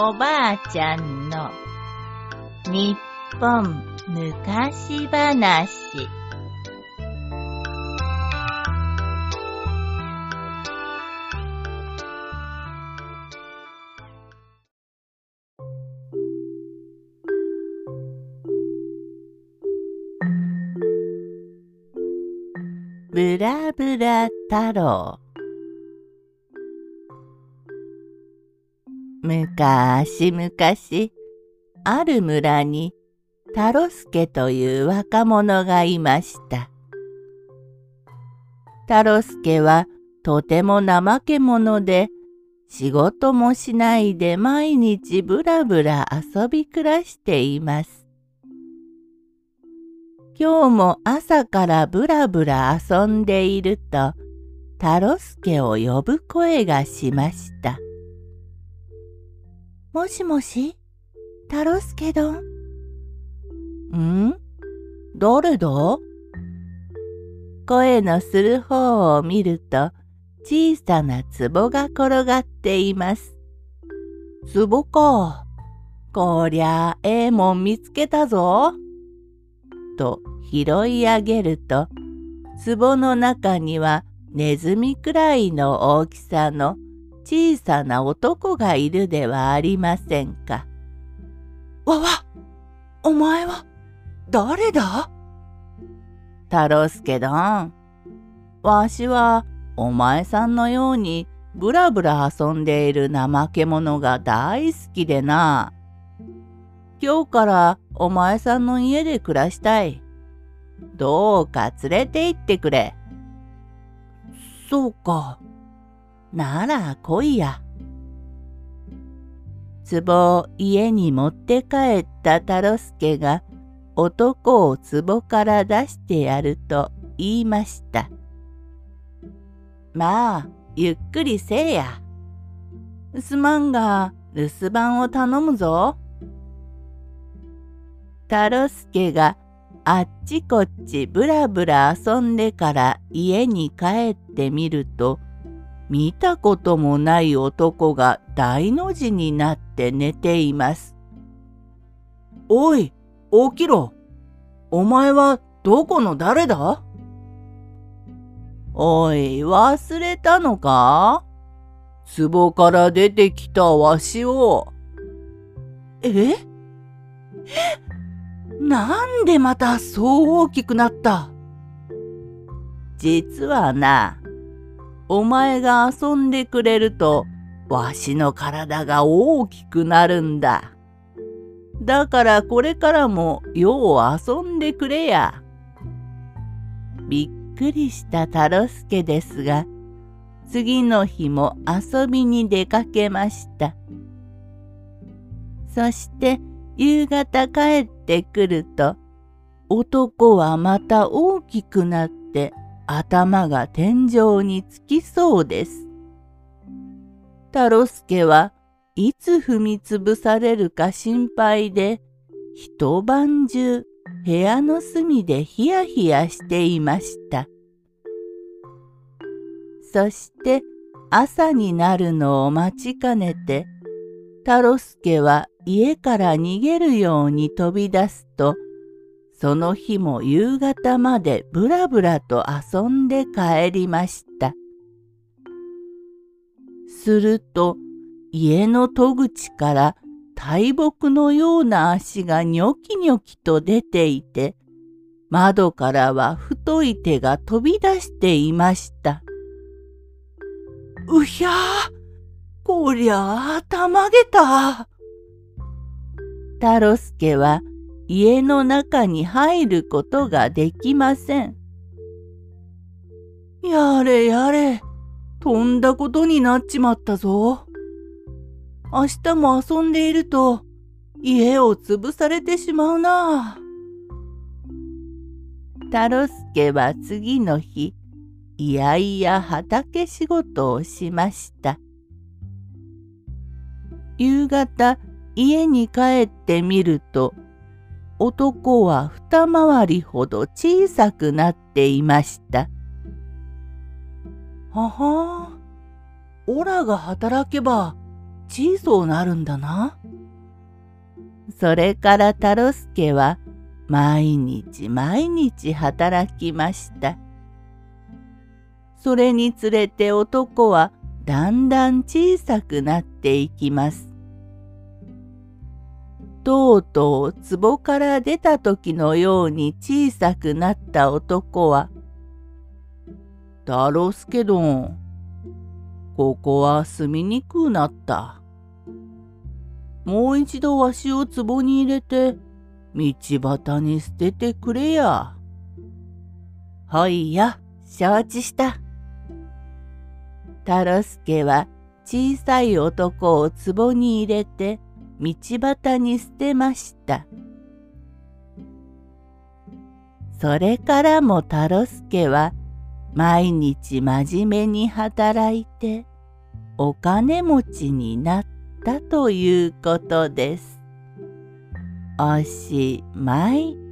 おばあちゃんの日本昔話。ブラブラ太郎。むかしむかしある村に太郎助という若者がいました。太郎助はとても怠け者で仕事もしないで毎日ぶらぶら遊び暮らしています。今日も朝からぶらぶら遊んでいると、太郎助を呼ぶ声がしました。もしもし、太郎助どん？ん誰だ声のする方を見ると、小さな壺が転がっています。壺か。こりゃええもん見つけたぞ。と拾い上げると壺の中にはネズミくらいの大きさの小さな男がいるではありませんか。わわお前は誰だ？太郎助どん。わしはお前さんのようにぶらぶら遊んでいる怠け者が大好きでな。今日からお前さんの家で暮らしたい。どうか連れて行ってくれ。そうか。なら来いや。壺を家に持って帰った太郎助が男を壺から出してやると言いました。まあ、ゆっくりせえや。すまんが留守番を頼むぞ。太郎助があっちこっちぶらぶら遊んでから家に帰ってみると見たこともない男が大の字になって寝ています。おい、起きろ。お前はどこの誰だ？おい、忘れたのか？壺から出てきたわしを。え？え？なんでまたそう大きくなった？実はな、お前が遊んでくれると、わしの体が大きくなるんだ。だからこれからもよう遊んでくれや。びっくりした太郎助ですが、次の日も遊びに出かけました。そして夕方帰ってくると男はまた大きくなって頭が天井につきそうです。太郎助はいつ踏みつぶされるか心配で一晩中部屋の隅でヒヤヒヤしていました。そして朝になるのを待ちかねて太郎助は家から逃げるように飛び出すと、その日も夕方までぶらぶらと遊んで帰りました。すると家の戸口から大木のような足がニョキニョキと出ていて、窓からは太い手が飛び出していました。うひゃーこりゃあたまげた。太郎助は家の中に入ることができません。やれやれ、とんだことになっちまったぞ。明日も遊んでいると家を潰されてしまうな。太郎助は次の日、いやいや畑仕事をしました。夕方、家に帰ってみると男は二回りほど小さくなっていました。ははオラが働けば小さうなるんだな。それから太郎助は毎日毎日働きました。それにつれて男はだんだん小さくなっていきます。とうとう壺から出た時のように小さくなった男は、太郎助どん、ここは住みにくうなった。もう一度わしを壺に入れて、道端に捨ててくれや。ほいや、承知した。太郎助は小さい男を壺に入れて道端に捨てました。それからも太郎助は毎日真面目に働いてお金持ちになったということです。おしまい。